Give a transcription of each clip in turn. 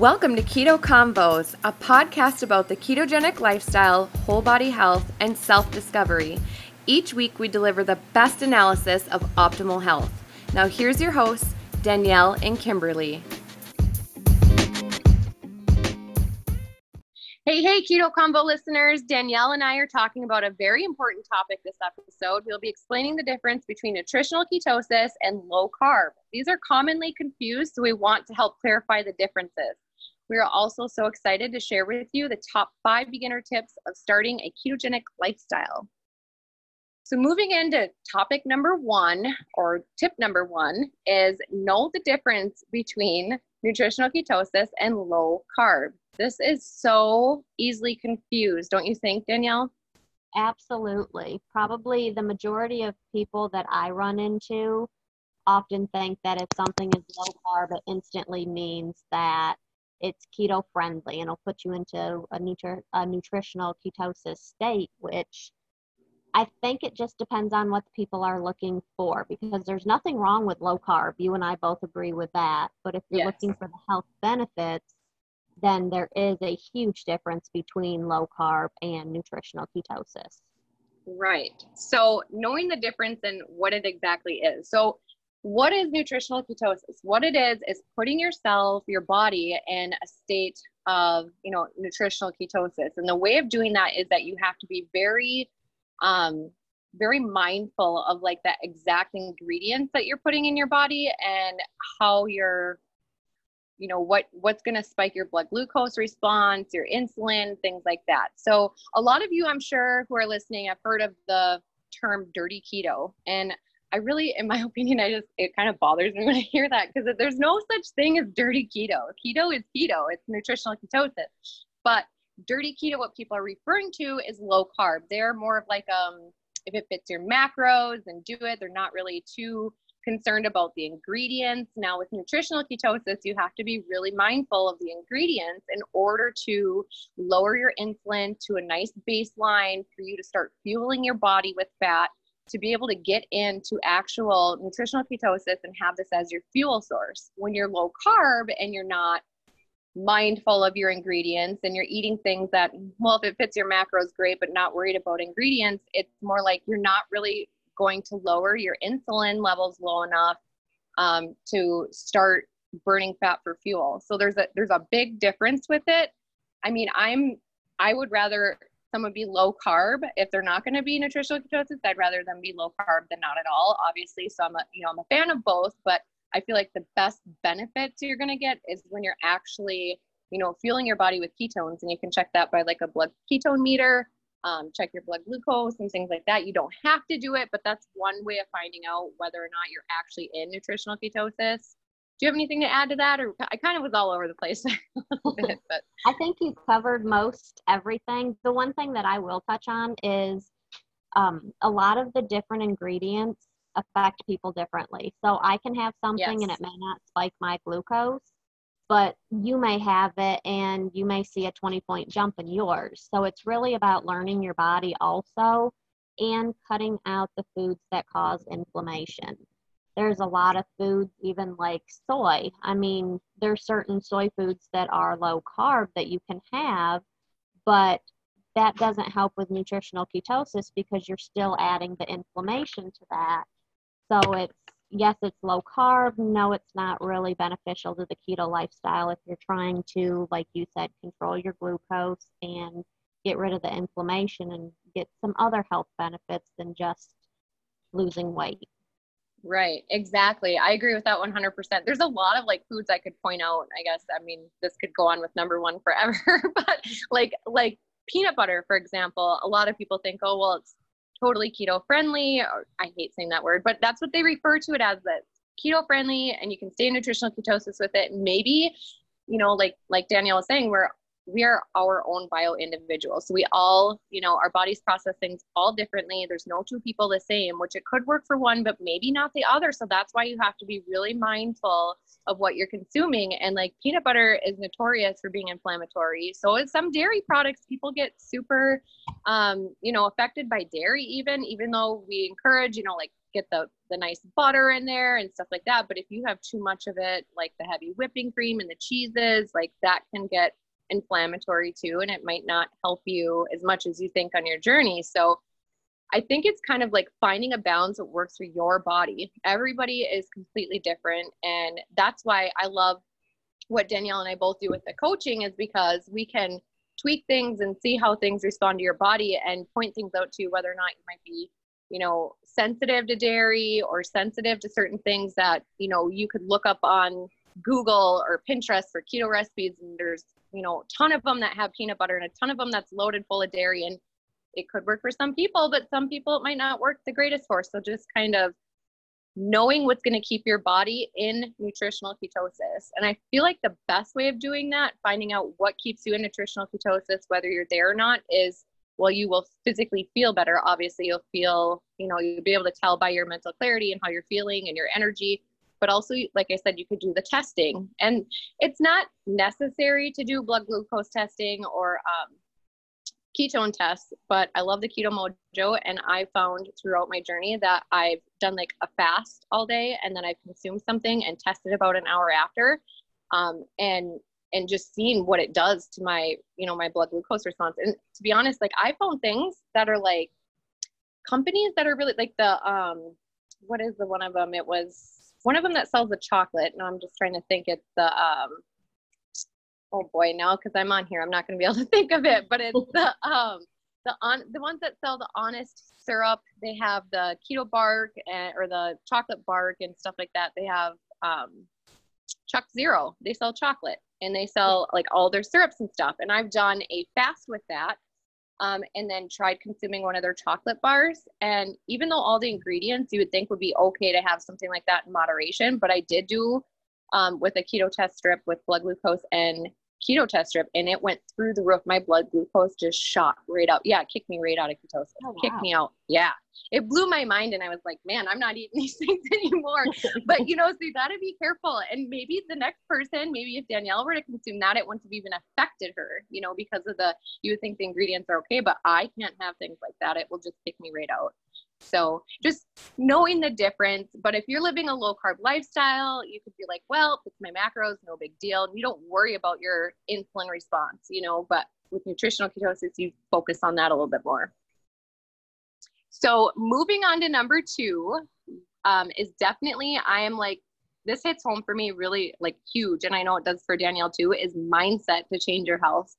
Welcome to Keto Convos, a podcast about the ketogenic lifestyle, whole body health, and self discovery. Each week, we deliver the best analysis of optimal health. Now, here's your hosts, Danielle and Kimberly. Hey, hey, Keto Convo listeners. Danielle and I are talking about a very important topic this episode. We'll be explaining the difference between nutritional ketosis and low carb. These are commonly confused, so we want to help clarify the differences. We are also so excited to share with you the top five beginner tips of starting a ketogenic lifestyle. So, moving into topic number one, or tip number one, is know the difference between nutritional ketosis and low carb. This is so easily confused, don't you think, Danielle? Absolutely. Probably the majority of people that I run into often think that if something is low carb, it instantly means that it's keto friendly and it'll put you into a, nutri- a nutritional ketosis state, which I think it just depends on what people are looking for because there's nothing wrong with low carb. You and I both agree with that. But if you're yes. looking for the health benefits, then there is a huge difference between low carb and nutritional ketosis. Right. So, knowing the difference and what it exactly is. So, what is nutritional ketosis? What it is is putting yourself, your body, in a state of, you know, nutritional ketosis. And the way of doing that is that you have to be very, um, very mindful of like the exact ingredients that you're putting in your body and how you're you know what what's going to spike your blood glucose response your insulin things like that so a lot of you i'm sure who are listening have heard of the term dirty keto and i really in my opinion i just it kind of bothers me when i hear that because there's no such thing as dirty keto. Keto is keto. It's nutritional ketosis. But dirty keto what people are referring to is low carb. They're more of like um if it fits your macros and do it. They're not really too concerned about the ingredients. Now, with nutritional ketosis, you have to be really mindful of the ingredients in order to lower your insulin to a nice baseline for you to start fueling your body with fat to be able to get into actual nutritional ketosis and have this as your fuel source. When you're low carb and you're not mindful of your ingredients and you're eating things that, well, if it fits your macros, great, but not worried about ingredients, it's more like you're not really going to lower your insulin levels low enough um, to start burning fat for fuel. So there's a there's a big difference with it. I mean, I'm I would rather someone be low carb if they're not going to be nutritional ketosis. I'd rather them be low carb than not at all. Obviously, so I'm a you know I'm a fan of both, but I feel like the best benefits you're going to get is when you're actually you know fueling your body with ketones, and you can check that by like a blood ketone meter um, check your blood glucose and things like that. You don't have to do it, but that's one way of finding out whether or not you're actually in nutritional ketosis. Do you have anything to add to that? Or I kind of was all over the place bit, but I think you covered most everything. The one thing that I will touch on is um, a lot of the different ingredients affect people differently. So I can have something yes. and it may not spike my glucose, but you may have it and you may see a 20 point jump in yours. So it's really about learning your body also and cutting out the foods that cause inflammation. There's a lot of foods, even like soy. I mean, there's certain soy foods that are low carb that you can have, but that doesn't help with nutritional ketosis because you're still adding the inflammation to that. So it's yes, it's low carb. No, it's not really beneficial to the keto lifestyle if you're trying to, like you said, control your glucose and get rid of the inflammation and get some other health benefits than just losing weight. Right, exactly. I agree with that 100%. There's a lot of like foods I could point out. I guess I mean this could go on with number 1 forever, but like like peanut butter for example, a lot of people think, "Oh, well, it's totally keto friendly. Or, I hate saying that word, but that's what they refer to it as that keto friendly and you can stay in nutritional ketosis with it. Maybe, you know, like like Danielle was saying, we're we are our own bio individuals. So we all, you know, our bodies process things all differently. There's no two people the same, which it could work for one, but maybe not the other. So that's why you have to be really mindful of what you're consuming. And like peanut butter is notorious for being inflammatory. So is some dairy products. People get super, um, you know, affected by dairy even, even though we encourage, you know, like get the the nice butter in there and stuff like that. But if you have too much of it, like the heavy whipping cream and the cheeses, like that can get inflammatory too, and it might not help you as much as you think on your journey. So I think it's kind of like finding a balance that works for your body. Everybody is completely different. And that's why I love what Danielle and I both do with the coaching is because we can tweak things and see how things respond to your body and point things out to you, whether or not you might be, you know, sensitive to dairy or sensitive to certain things that, you know, you could look up on Google or Pinterest for keto recipes. And there's, you know, a ton of them that have peanut butter and a ton of them that's loaded full of dairy. And it could work for some people, but some people it might not work the greatest for. So just kind of knowing what's going to keep your body in nutritional ketosis. And I feel like the best way of doing that, finding out what keeps you in nutritional ketosis, whether you're there or not, is well, you will physically feel better. Obviously, you'll feel, you know, you'll be able to tell by your mental clarity and how you're feeling and your energy. But also, like I said, you could do the testing. And it's not necessary to do blood glucose testing or um, ketone tests, but I love the Keto Mojo. And I found throughout my journey that I've done like a fast all day and then I've consumed something and tested about an hour after. Um, and and just seeing what it does to my you know my blood glucose response and to be honest like i found things that are like companies that are really like the um what is the one of them it was one of them that sells the chocolate and i'm just trying to think it's the um oh boy, now because I'm on here, I'm not going to be able to think of it, but it's the um the on the ones that sell the honest syrup. They have the keto bark and or the chocolate bark and stuff like that. They have um ChocZero. They sell chocolate and they sell like all their syrups and stuff. And I've done a fast with that. Um, and then tried consuming one of their chocolate bars. And even though all the ingredients you would think would be okay to have something like that in moderation, but I did do um, with a keto test strip with blood glucose and keto test strip and it went through the roof. My blood glucose just shot right out. Yeah, kicked me right out of ketosis. Oh, wow. Kicked me out. Yeah. It blew my mind and I was like, man, I'm not eating these things anymore. but you know, so you gotta be careful. And maybe the next person, maybe if Danielle were to consume that, it wouldn't have even affected her, you know, because of the you would think the ingredients are okay, but I can't have things like that. It will just kick me right out. So just knowing the difference. But if you're living a low carb lifestyle, you could be like, well, it's my macros, no big deal. And you don't worry about your insulin response, you know, but with nutritional ketosis, you focus on that a little bit more. So moving on to number two um, is definitely, I am like, this hits home for me really like huge. And I know it does for Danielle too, is mindset to change your health.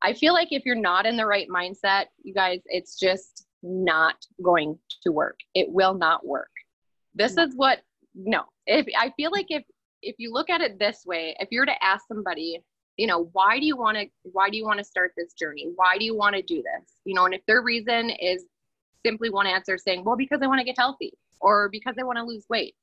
I feel like if you're not in the right mindset, you guys, it's just not going to work. It will not work. This is what no. If I feel like if if you look at it this way, if you're to ask somebody, you know, why do you want to why do you want to start this journey? Why do you want to do this? You know, and if their reason is simply one answer saying, well, because I want to get healthy or because I want to lose weight,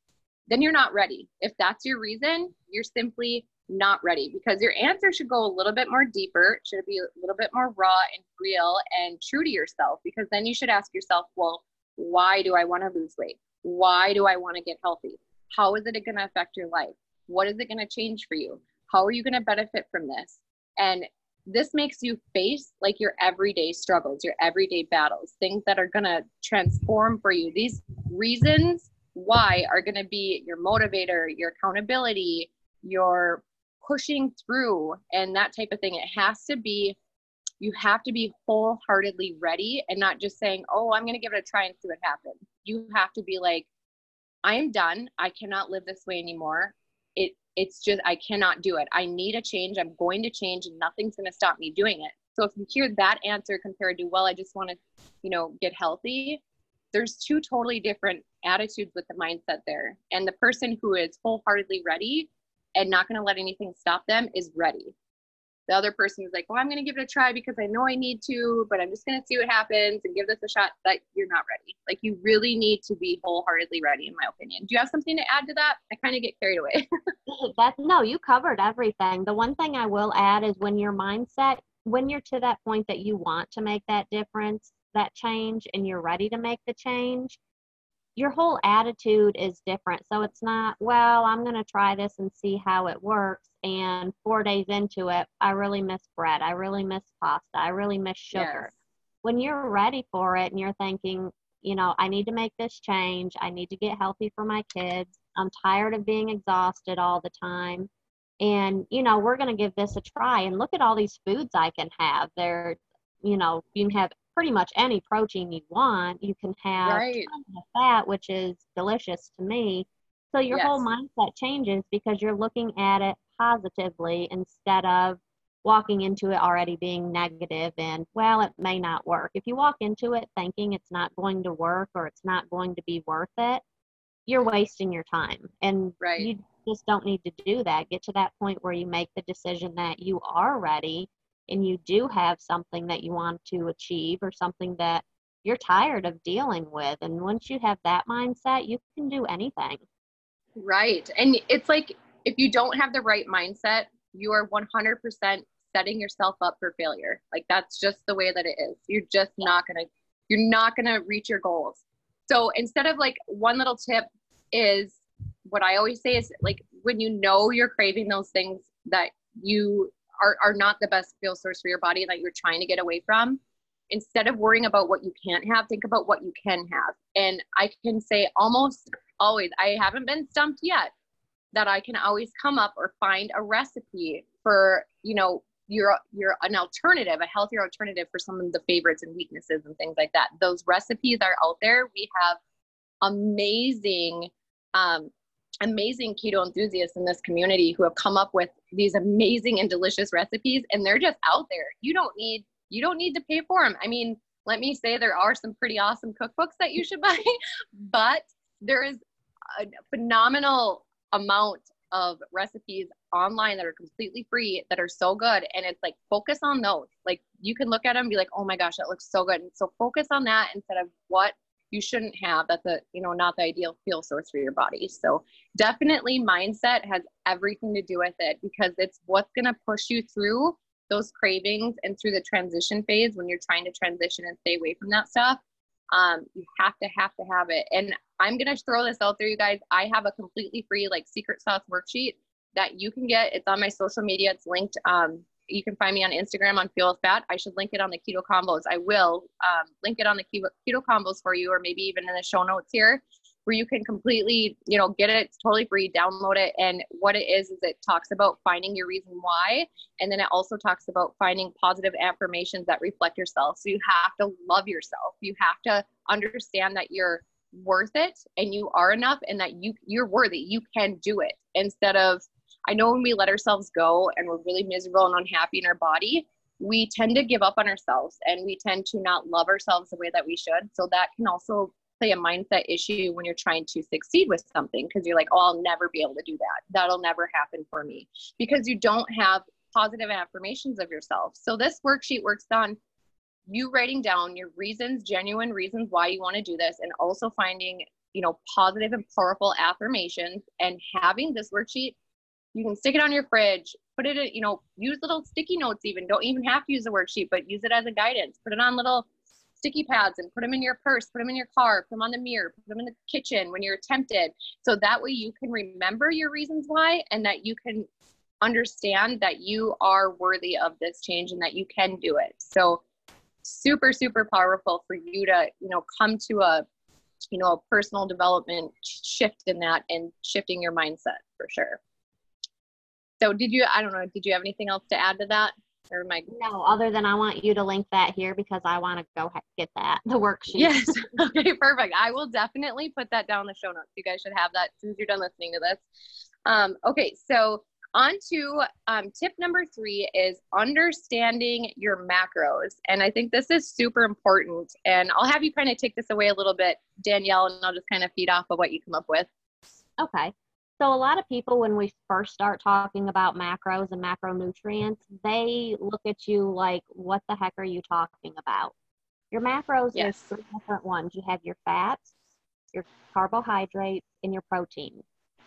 then you're not ready. If that's your reason, you're simply not ready because your answer should go a little bit more deeper. It should be a little bit more raw and real and true to yourself because then you should ask yourself, well, why do I want to lose weight? Why do I want to get healthy? How is it going to affect your life? What is it going to change for you? How are you going to benefit from this? And this makes you face like your everyday struggles, your everyday battles, things that are going to transform for you. These reasons why are going to be your motivator, your accountability, your pushing through and that type of thing. It has to be, you have to be wholeheartedly ready and not just saying, oh, I'm going to give it a try and see what happens. You have to be like, I am done. I cannot live this way anymore. It, it's just, I cannot do it. I need a change. I'm going to change and nothing's going to stop me doing it. So if you hear that answer compared to, well, I just want to, you know, get healthy, there's two totally different attitudes with the mindset there. And the person who is wholeheartedly ready and not going to let anything stop them is ready. The other person is like, well, I'm going to give it a try because I know I need to, but I'm just going to see what happens and give this a shot. That you're not ready. Like you really need to be wholeheartedly ready, in my opinion. Do you have something to add to that? I kind of get carried away. That no, you covered everything. The one thing I will add is when your mindset, when you're to that point that you want to make that difference, that change, and you're ready to make the change, your whole attitude is different. So it's not, well, I'm going to try this and see how it works. And four days into it, I really miss bread. I really miss pasta. I really miss sugar. Yes. When you're ready for it and you're thinking, you know, I need to make this change. I need to get healthy for my kids. I'm tired of being exhausted all the time. And, you know, we're going to give this a try and look at all these foods I can have. They're, you know, you can have pretty much any protein you want. You can have right. fat, which is delicious to me. So your yes. whole mindset changes because you're looking at it positively instead of walking into it already being negative and well it may not work if you walk into it thinking it's not going to work or it's not going to be worth it you're wasting your time and right. you just don't need to do that get to that point where you make the decision that you are ready and you do have something that you want to achieve or something that you're tired of dealing with and once you have that mindset you can do anything right and it's like if you don't have the right mindset you are 100% setting yourself up for failure. Like that's just the way that it is. You're just not going to you're not going to reach your goals. So instead of like one little tip is what I always say is like when you know you're craving those things that you are, are not the best fuel source for your body that you're trying to get away from, instead of worrying about what you can't have, think about what you can have. And I can say almost always, I haven't been stumped yet, that I can always come up or find a recipe for, you know, you're you're an alternative, a healthier alternative for some of the favorites and weaknesses and things like that. Those recipes are out there. We have amazing, um, amazing keto enthusiasts in this community who have come up with these amazing and delicious recipes, and they're just out there. You don't need you don't need to pay for them. I mean, let me say there are some pretty awesome cookbooks that you should buy, but there is a phenomenal amount of recipes online that are completely free that are so good and it's like focus on those like you can look at them and be like oh my gosh that looks so good and so focus on that instead of what you shouldn't have that's a you know not the ideal fuel source for your body. So definitely mindset has everything to do with it because it's what's going to push you through those cravings and through the transition phase when you're trying to transition and stay away from that stuff. Um, you have to have to have it. And i'm going to throw this out there you guys. I have a completely free like secret sauce worksheet that you can get. It's on my social media. It's linked um, you can find me on instagram on fuel fat. I should link it on the keto Convos. I will um, link it on the keto, Convos for you or maybe even in the show notes here where you can completely you know get it it's totally free download it. And what it is is it talks about finding your reason why. And then it also talks about finding positive affirmations that reflect yourself. So you have to love yourself. You have to understand that you're worth it and you are enough and that you you're worthy. You can do it instead of i know when we let ourselves go and we're really miserable and unhappy in our body we tend to give up on ourselves and we tend to not love ourselves the way that we should so that can also play a mindset issue when you're trying to succeed with something because you're like, oh, I'll never be able to do that. That'll never happen for me because you don't have positive affirmations of yourself. So this worksheet works on you writing down your reasons, genuine reasons why you want to do this, and also finding, you know, positive and powerful affirmations and having this worksheet. You can stick it on your fridge, put it, in, you know, use little sticky notes even. Don't even have to use a worksheet, but use it as a guidance. Put it on little sticky pads and put them in your purse, put them in your car, put them on the mirror, put them in the kitchen when you're tempted. So that way you can remember your reasons why and that you can understand that you are worthy of this change and that you can do it. So super super powerful for you to, you know, come to a you know, a personal development shift in that and shifting your mindset for sure. So did you I don't know, did you have anything else to add to that? or my no other than i want you to link that here because i want to go get that the worksheet. Yes. Okay perfect. I will definitely put that down in the show notes. You guys should have that as soon as you're done listening to this. Um, okay so on to um, tip number three is understanding your macros. And i think this is super important. And i'll have you kind of take this away a little bit danielle and i'll just kind of feed off of what you come up with. Okay so a lot of people, when we first start talking about macros and macronutrients, they look at you like, what the heck are you talking about? Your macros yes. are three different ones. You have your fats, your carbohydrates, and your protein.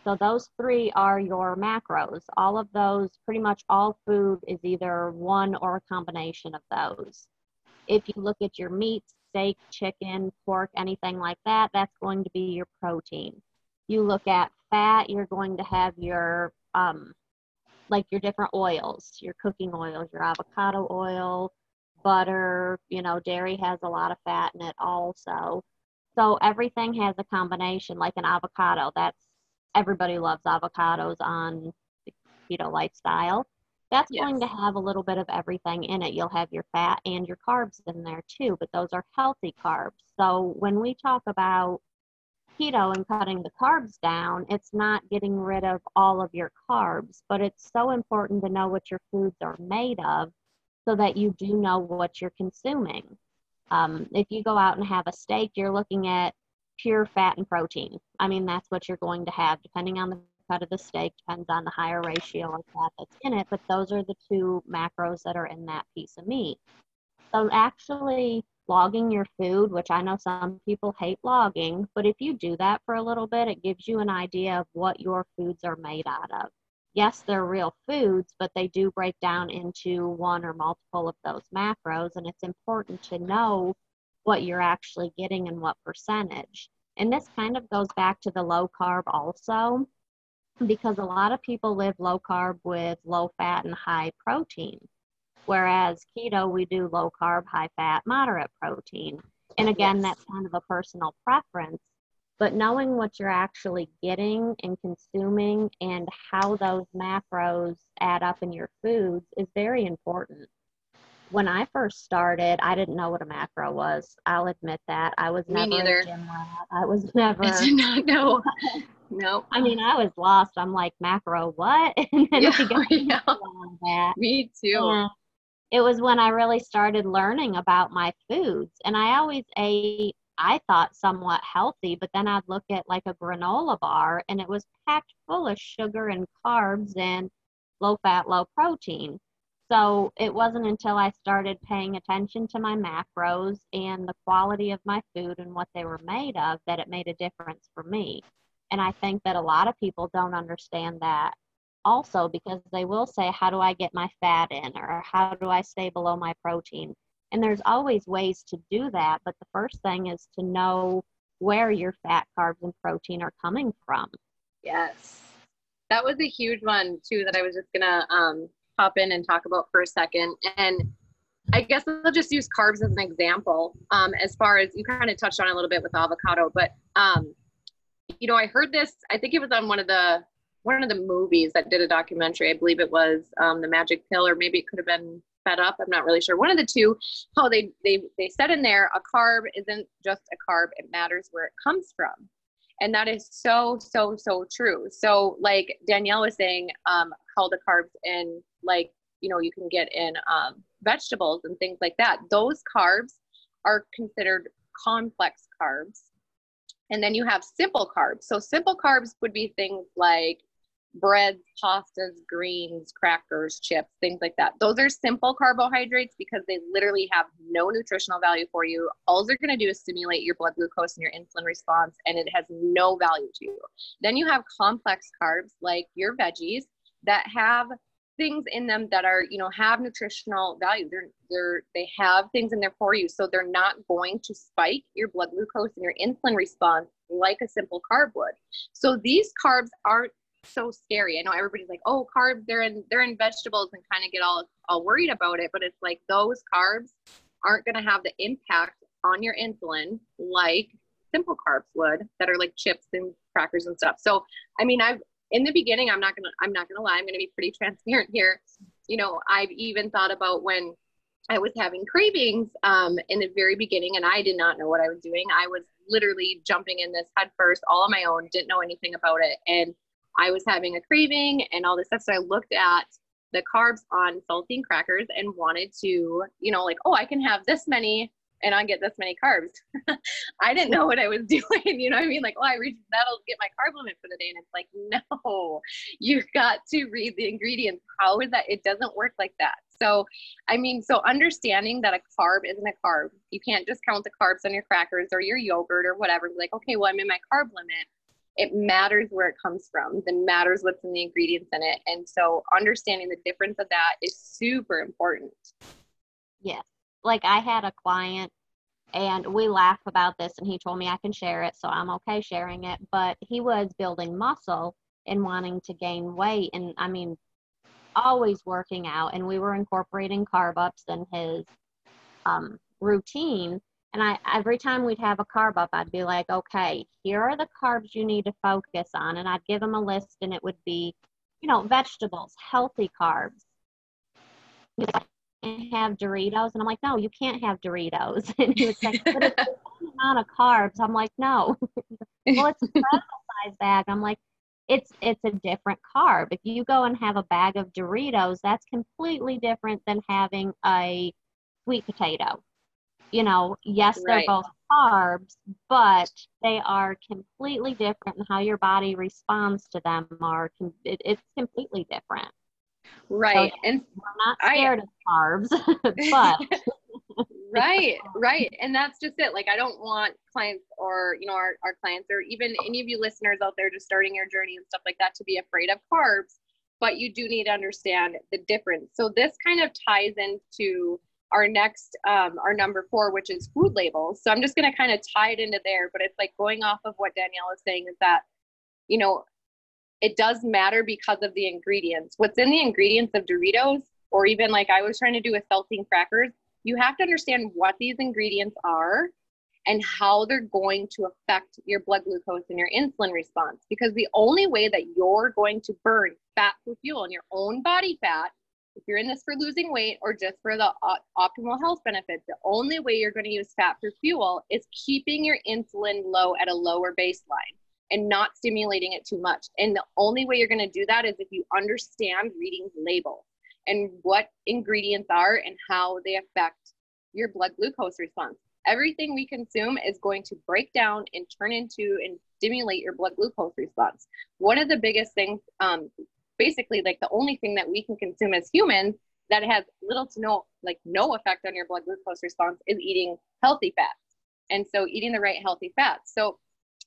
So those three are your macros. All of those, pretty much all food is either one or a combination of those. If you look at your meats, steak, chicken, pork, anything like that, that's going to be your protein. You look at fat, you're going to have your um, like your different oils, your cooking oils, your avocado oil, butter, you know, dairy has a lot of fat in it also. So everything has a combination, like an avocado. That's everybody loves avocados on the keto lifestyle. That's yes. going to have a little bit of everything in it. You'll have your fat and your carbs in there too, but those are healthy carbs. So when we talk about keto and cutting the carbs down, it's not getting rid of all of your carbs, but it's so important to know what your foods are made of so that you do know what you're consuming. Um, if you go out and have a steak, you're looking at pure fat and protein. I mean, that's what you're going to have, depending on the cut of the steak, depends on the higher ratio of fat that's in it, but those are the two macros that are in that piece of meat. So, actually, logging your food, which I know some people hate logging, but if you do that for a little bit, it gives you an idea of what your foods are made out of. Yes, they're real foods, but they do break down into one or multiple of those macros, and it's important to know what you're actually getting and what percentage. And this kind of goes back to the low carb also, because a lot of people live low carb with low fat and high protein. Whereas keto, we do low carb, high fat, moderate protein. And again, yes. that's kind of a personal preference. But knowing what you're actually getting and consuming and how those macros add up in your foods is very important. When I first started, I didn't know what a macro was. I'll admit that. I was Me never neither. I was never. I did not know. No. I mean, I was lost. I'm like, macro, what? And then yeah, got yeah. that. Me too. And it was when I really started learning about my foods. And I always ate, I thought, somewhat healthy, but then I'd look at like a granola bar and it was packed full of sugar and carbs and low fat, low protein. So it wasn't until I started paying attention to my macros and the quality of my food and what they were made of that it made a difference for me. And I think that a lot of people don't understand that also because they will say, How do I get my fat in? or How do I stay below my protein? And there's always ways to do that. But the first thing is to know where your fat, carbs, and protein are coming from. Yes. That was a huge one, too, that I was just going to um, pop in and talk about for a second. And I guess I'll just use carbs as an example. Um, as far as you kind of touched on a little bit with avocado, but um, you know, I heard this. I think it was on one of the one of the movies that did a documentary. I believe it was um, the Magic Pill, or maybe it could have been Fed Up. I'm not really sure. One of the two. Oh, they they they said in there a carb isn't just a carb. It matters where it comes from, and that is so so so true. So like Danielle was saying, um, how the carbs in like you know you can get in um, vegetables and things like that. Those carbs are considered complex carbs. And then you have simple carbs. So simple carbs would be things like breads, pastas, greens, crackers, chips, things like that. Those are simple carbohydrates because they literally have no nutritional value for you. All they're going to do is stimulate your blood glucose and your insulin response, and it has no value to you. Then you have complex carbs like your veggies that have things in them that are you know have nutritional value they're they're they have things in there for you so they're not going to spike your blood glucose and your insulin response like a simple carb would so these carbs aren't so scary. I know everybody's like, "Oh, carbs, they're in they're in vegetables," and kind of get all all worried about it. But it's like those carbs aren't going to have the impact on your insulin like simple carbs would, that are like chips and crackers and stuff. So, I mean, I've in the beginning, I'm not gonna I'm not gonna lie. I'm gonna be pretty transparent here. You know, I've even thought about when I was having cravings um, in the very beginning, and I did not know what I was doing. I was literally jumping in this head first, all on my own, didn't know anything about it, and I was having a craving and all this stuff. So I looked at the carbs on saltine crackers and wanted to, you know, like, oh, I can have this many and I get this many carbs. I didn't know what I was doing. You know what I mean? Like, oh, I reached that'll get my carb limit for the day. And it's like, no, you've got to read the ingredients. How is that? It doesn't work like that. So, I mean, so understanding that a carb isn't a carb, you can't just count the carbs on your crackers or your yogurt or whatever. Like, okay, well, I'm in my carb limit it matters where it comes from, then matters what's in the ingredients in it. And so understanding the difference of that is super important. Yes. Like I had a client and we laugh about this and he told me I can share it, so I'm okay sharing it. But he was building muscle and wanting to gain weight and I mean always working out and we were incorporating carb ups in his um, routine and I every time we'd have a carb up, I'd be like, okay, here are the carbs you need to focus on. And I'd give him a list and it would be, you know, vegetables, healthy carbs. And have Doritos. And I'm like, no, you can't have Doritos. And he was like, but it's the amount of carbs. I'm like, no. well, it's a size bag. I'm like, it's it's a different carb. If you go and have a bag of Doritos, that's completely different than having a sweet potato you know, yes, they're right. both carbs, but they are completely different, and how your body responds to them are it, it's completely different. Right, so, and we're not scared I, of carbs, but right, right, and that's just it. Like, I don't want clients or you know our our clients or even any of you listeners out there just starting your journey and stuff like that to be afraid of carbs, but you do need to understand the difference. So this kind of ties into our next um, our number four which is food labels. So i'm just going to kind of tie it into there but it's like going off of what danielle is saying is that you know it does matter because of the ingredients. What's in the ingredients of doritos or even like i was trying to do with saltine crackers you have to understand what these ingredients are and how they're going to affect your blood glucose and your insulin response. Because the only way that you're going to burn fat for fuel in your own body fat if you're in this for losing weight or just for the optimal health benefits, the only way you're going to use fat for fuel is keeping your insulin low at a lower baseline and not stimulating it too much. And the only way you're going to do that is if you understand reading labels and what ingredients are and how they affect your blood glucose response. Everything we consume is going to break down and turn into and stimulate your blood glucose response. One of the biggest things um, basically like the only thing that we can consume as humans that has little to no like no effect on your blood glucose response is eating healthy fats. And so eating the right healthy fats. So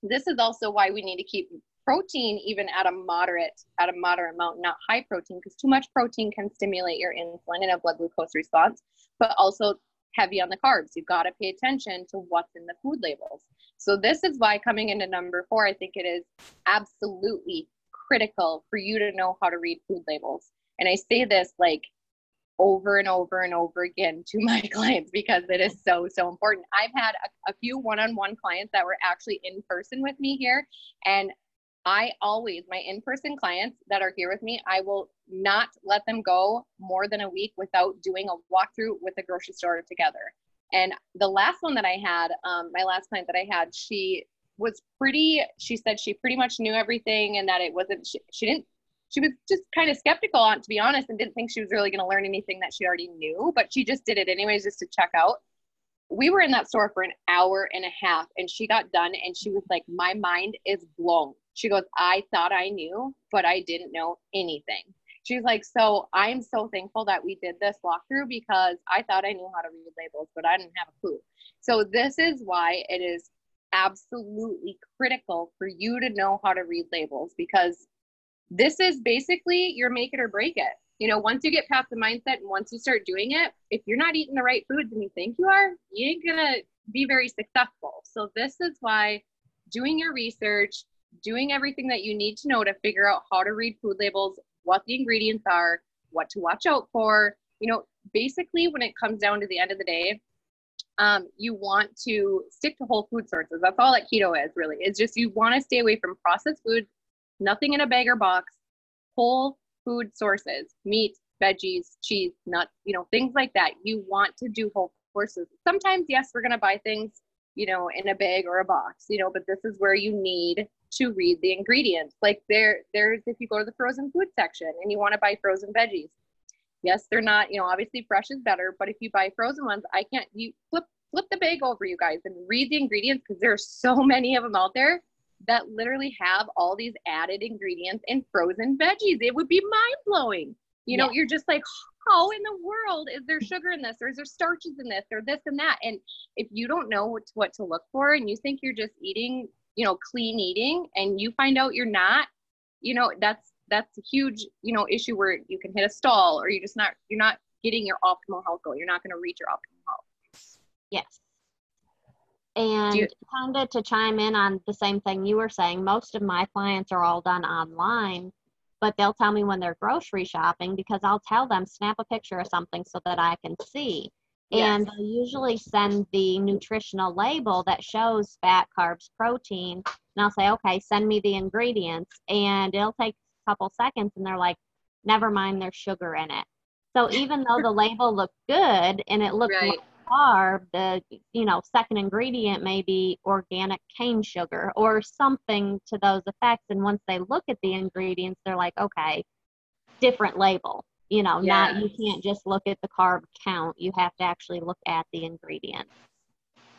this is also why we need to keep protein even at a moderate at a moderate amount not high protein because too much protein can stimulate your insulin and a blood glucose response but also heavy on the carbs. You've got to pay attention to what's in the food labels. So this is why coming into number four i think it is absolutely critical for you to know how to read food labels. And I say this like over and over and over again to my clients because it is so, so important. I've had a, a few one on one clients that were actually in person with me here. And I always, my in person clients that are here with me, I will not let them go more than a week without doing a walkthrough with the grocery store together. And the last one that I had, um, my last client that I had, she was pretty she said she pretty much knew everything and that it wasn't she, she didn't she was just kind of skeptical on to be honest and didn't think she was really going to learn anything that she already knew but she just did it anyways just to check out. We were in that store for an hour and a half and she got done and she was like my mind is blown. She goes i thought i knew but i didn't know anything. She's like so i'm so thankful that we did this walkthrough because i thought i knew how to read labels but i didn't have a clue. So this is why it is absolutely critical for you to know how to read labels because this is basically your make it or break it. You know, once you get past the mindset and once you start doing it, if you're not eating the right foods and you think you are, you ain't gonna be very successful. So, this is why doing your research, doing everything that you need to know to figure out how to read food labels, what the ingredients are, what to watch out for, you know, basically, when it comes down to the end of the day, um, you want to stick to whole food sources. That's all that keto is really. It's just you want to stay away from processed foods, nothing in a bag or box, whole food sources, meat, veggies, cheese, nuts, you know, things like that. You want to do whole sources. Sometimes, yes, we're going to buy things, you know, in a bag or a box, you know, but this is where you need to read the ingredients. Like there, there's if you go to the frozen food section and you want to buy frozen veggies, Yes, they're not, you know, obviously fresh is better, but if you buy frozen ones, I can't you flip flip the bag over you guys and read the ingredients because there are so many of them out there that literally have all these added ingredients in frozen veggies. It would be mind blowing. You know, yeah. you're just like, how in the world is there sugar in this or is there starches in this or this and that? And if you don't know what to, what to look for and you think you're just eating you know, clean eating and you find out you're not, you know, that's that's a huge, you know, issue where you can hit a stall or you're just not you're not getting your optimal health goal. You're not going to reach your optimal health. Yes. And kind of to chime in on the same thing you were saying, most of my clients are all done online, but they'll tell me when they're grocery shopping because I'll tell them snap a picture of something so that I can see. Yes. And I usually send the nutritional label that shows fat, carbs, protein, and I'll say, okay, send me the ingredients. And it'll take couple seconds, and they're like, never mind, there's sugar in it. So even though the label looked good and it looked right. carb, the you know second ingredient may be organic cane sugar or something to those effects. And once they look at the ingredients, they're like, okay, different label you know yes. not you can't just look at the carb count you have to actually look at the ingredients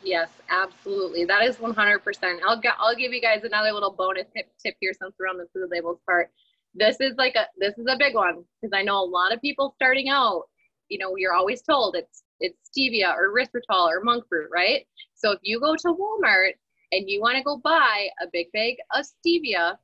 yes absolutely that is 100% i'll get i'll give you guys another little bonus tip, tip here since we're on the food labels part this is like a this is a big one because i know a lot of people starting out you know you're always told it's it's stevia or erythritol or monk fruit right? So if you go to walmart and you want to go buy a big bag of stevia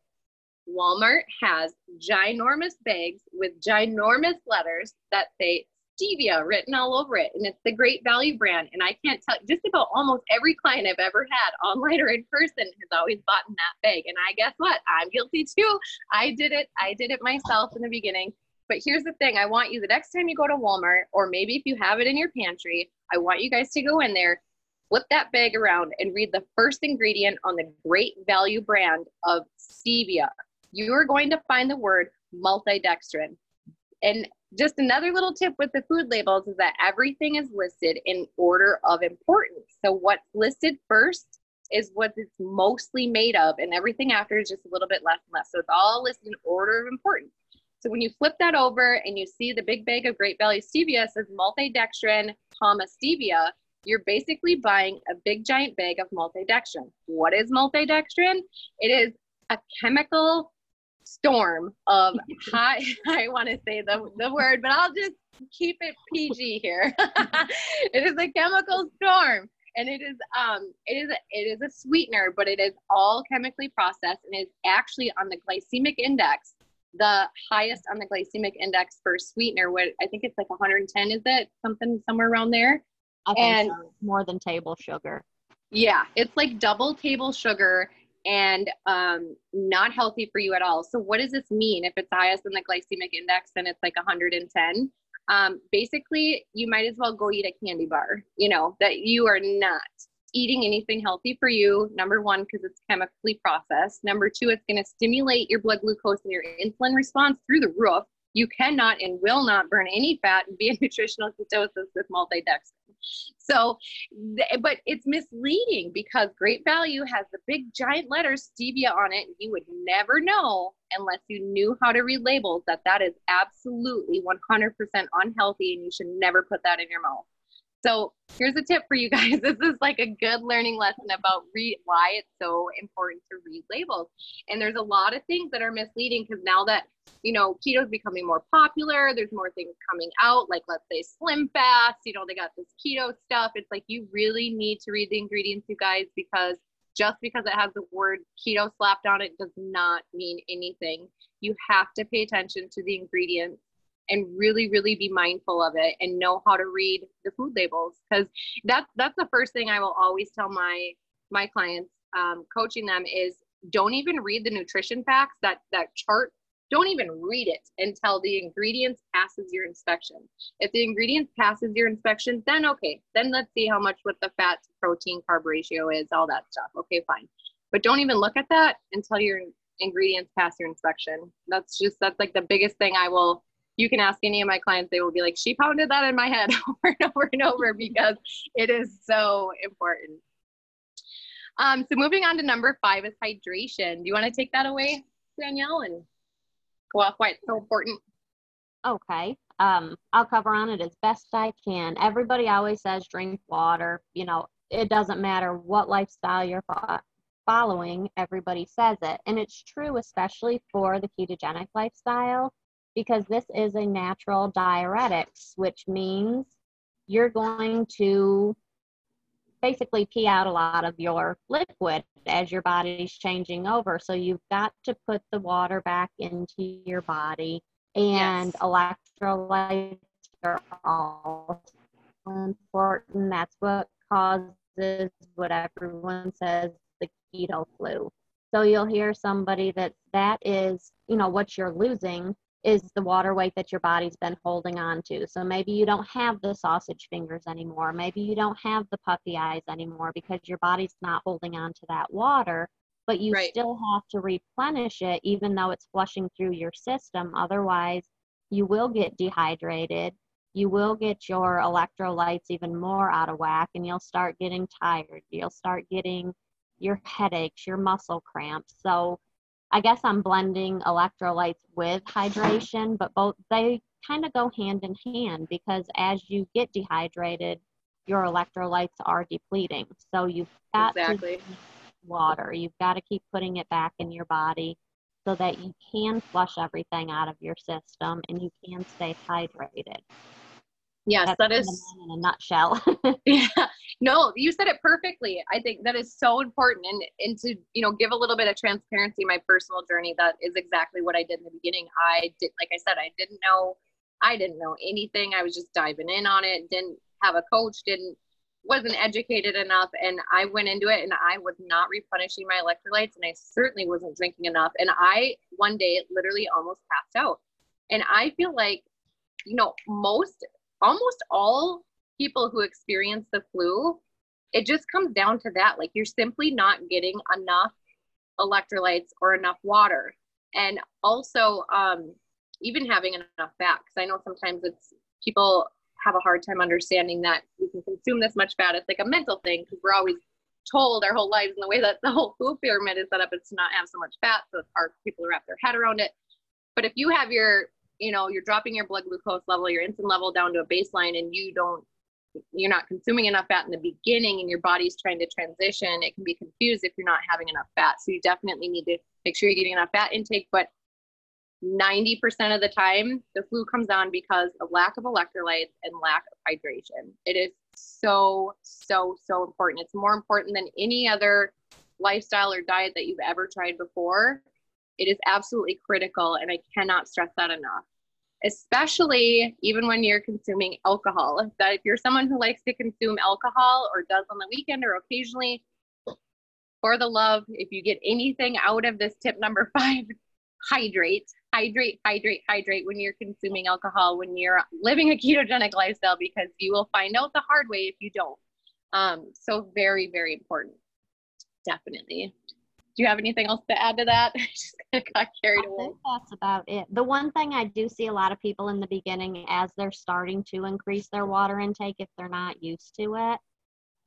Walmart has ginormous bags with ginormous letters that say stevia written all over it. And it's the great value brand. And I can't tell just about almost every client I've ever had online or in person has always bought in that bag. And I guess what? I'm guilty too. I did it. I did it myself in the beginning. But here's the thing I want you the next time you go to Walmart, or maybe if you have it in your pantry, I want you guys to go in there, flip that bag around, and read the first ingredient on the great value brand of stevia you are going to find the word maltodextrin. And just another little tip with the food labels is that everything is listed in order of importance. So what's listed first is what it's mostly made of, and everything after is just a little bit less and less. So it's all listed in order of importance. So when you flip that over and you see the big bag of Great Value Stevia says maltodextrin, comma stevia, you're basically buying a big giant bag of maltodextrin. What is maltodextrin? It is a chemical storm of high i want to say the, the word but i'll just keep it pg here. It is a chemical storm and it is um it is a, it is a sweetener but it is all chemically processed and is actually on the glycemic index the highest on the glycemic index for sweetener what i think it's like 110 is it? Something somewhere around there? And so. more than table sugar. Yeah it's like double table sugar and um, not healthy for you at all. So, what does this mean? If it's highest in the glycemic index, then it's like 110. Um, basically, you might as well go eat a candy bar, you know, that you are not eating anything healthy for you. Number one, because it's chemically processed. Number two, it's going to stimulate your blood glucose and your insulin response through the roof. You cannot and will not burn any fat and be in nutritional ketosis with maltodextrin. So, but it's misleading because Great Value has the big giant letters stevia on it. You would never know unless you knew how to read labels that that is absolutely 100% unhealthy and you should never put that in your mouth. So here's a tip for you guys. This is like a good learning lesson about why it's so important to read labels. And there's a lot of things that are misleading because now that you know keto is becoming more popular, there's more things coming out, like let's say Slim Fast. You know they got this keto stuff. It's like you really need to read the ingredients, you guys, because just because it has the word keto slapped on it does not mean anything. You have to pay attention to the ingredients and really really be mindful of it and know how to read the food labels. Because that's that's the first thing i will always tell my my clients um, coaching them is don't even read the nutrition facts that that chart. Don't even read it until the ingredients passes your inspection. If the ingredients passes your inspection then okay then let's see how much what the fat protein carb ratio is all that stuff. Okay fine. But don't even look at that until your ingredients pass your inspection. That's just that's like the biggest thing i will you can ask any of my clients, they will be like, she pounded that in my head over and over and over because it is so important. Um, so moving on to number five is hydration. Do you want to take that away, Danielle, and go off why it's so important? Okay. Um, I'll cover on it as best I can. Everybody always says drink water. You know, it doesn't matter what lifestyle you're following, everybody says it. And it's true, especially for the ketogenic lifestyle because this is a natural diuretics, which means you're going to basically pee out a lot of your liquid as your body's changing over. So you've got to put the water back into your body and yes. electrolytes are all important. That's what causes what everyone says the keto flu. So you'll hear somebody that that is, you know, what you're losing is the water weight that your body's been holding on to. So maybe you don't have the sausage fingers anymore. Maybe you don't have the puffy eyes anymore because your body's not holding on to that water, but you right. still have to replenish it even though it's flushing through your system. Otherwise, you will get dehydrated. You will get your electrolytes even more out of whack and you'll start getting tired. You'll start getting your headaches, your muscle cramps. So I guess I'm blending electrolytes with hydration, but both they kind of go hand in hand because as you get dehydrated, your electrolytes are depleting. So you've got exactly. to water. You've got to keep putting it back in your body so that you can flush everything out of your system and you can stay hydrated. Yes, That's that is in a nutshell. yeah. No, you said it perfectly. I think that is so important and and to, you know, give a little bit of transparency my personal journey that is exactly what I did in the beginning. I did like I said I didn't know I didn't know anything. I was just diving in on it. Didn't have a coach, didn't wasn't educated enough and I went into it and I was not replenishing my electrolytes and I certainly wasn't drinking enough and I one day literally almost passed out. And I feel like you know most almost all people who experience the flu, it just comes down to that. Like you're simply not getting enough electrolytes or enough water. And also, um, even having enough fat, because I know sometimes it's people have a hard time understanding that we can consume this much fat. It's like a mental thing because we're always told our whole lives in the way that the whole food pyramid is set up, it's to not have so much fat. So it's hard for people to wrap their head around it. But if you have your you know you're dropping your blood glucose level your insulin level down to a baseline and you don't you're not consuming enough fat in the beginning and your body's trying to transition it can be confused if you're not having enough fat. So you definitely need to make sure you're getting enough fat intake but 90% of the time the flu comes on because of lack of electrolytes and lack of hydration. It is so so so important. It's more important than any other lifestyle or diet that you've ever tried before it is absolutely critical, and I cannot stress that enough. Especially even when you're consuming alcohol. That if you're someone who likes to consume alcohol or does on the weekend or occasionally, for the love, if you get anything out of this tip number five, hydrate, hydrate, hydrate, hydrate when you're consuming alcohol, when you're living a ketogenic lifestyle, because you will find out the hard way if you don't. Um, so very, very important. Definitely do you have anything else to add to that? I got carried away. Think that's about it. The one thing I do see a lot of people in the beginning, as they're starting to increase their water intake, if they're not used to it,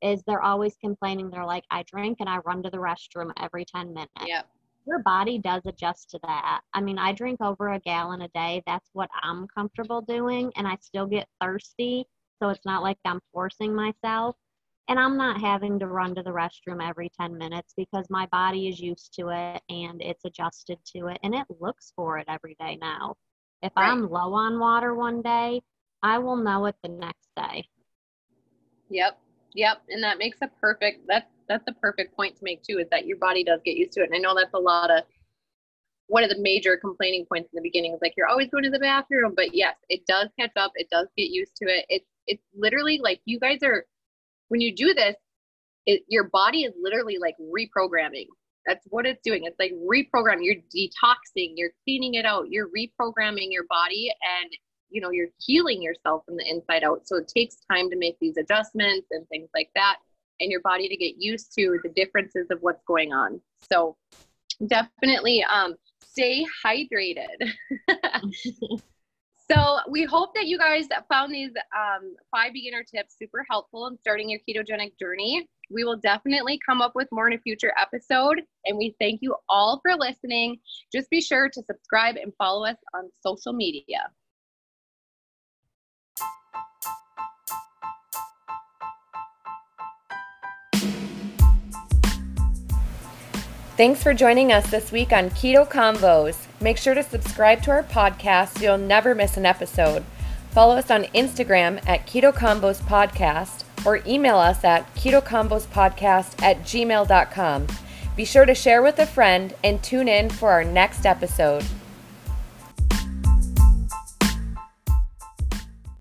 is they're always complaining. They're like, I drink and I run to the restroom every 10 minutes. Yep. Your body does adjust to that. I mean, I drink over a gallon a day. That's what I'm comfortable doing. And I still get thirsty. So it's not like I'm forcing myself and I'm not having to run to the restroom every 10 minutes because my body is used to it and it's adjusted to it and it looks for it every day now. If right. I'm low on water one day, I will know it the next day. Yep. Yep. And that makes a perfect that's that's a perfect point to make too, is that your body does get used to it. And I know that's a lot of one of the major complaining points in the beginning is like you're always going to the bathroom. But yes, it does catch up, it does get used to it. It's it's literally like you guys are when you do this, it, your body is literally like reprogramming. That's what it's doing. It's like reprogramming. You're detoxing, you're cleaning it out, you're reprogramming your body and you know, you're healing yourself from the inside out. So it takes time to make these adjustments and things like that and your body to get used to the differences of what's going on. So definitely um stay hydrated. So we hope that you guys found these um, five beginner tips super helpful in starting your ketogenic journey. We will definitely come up with more in a future episode. And we thank you all for listening. Just be sure to subscribe and follow us on social media. Thanks for joining us this week on Keto Convos. Make sure to subscribe to our podcast so you'll never miss an episode. Follow us on Instagram at Keto Convos Podcast or email us at ketoconvospodcast at gmail.com. Be sure to share with a friend and tune in for our next episode.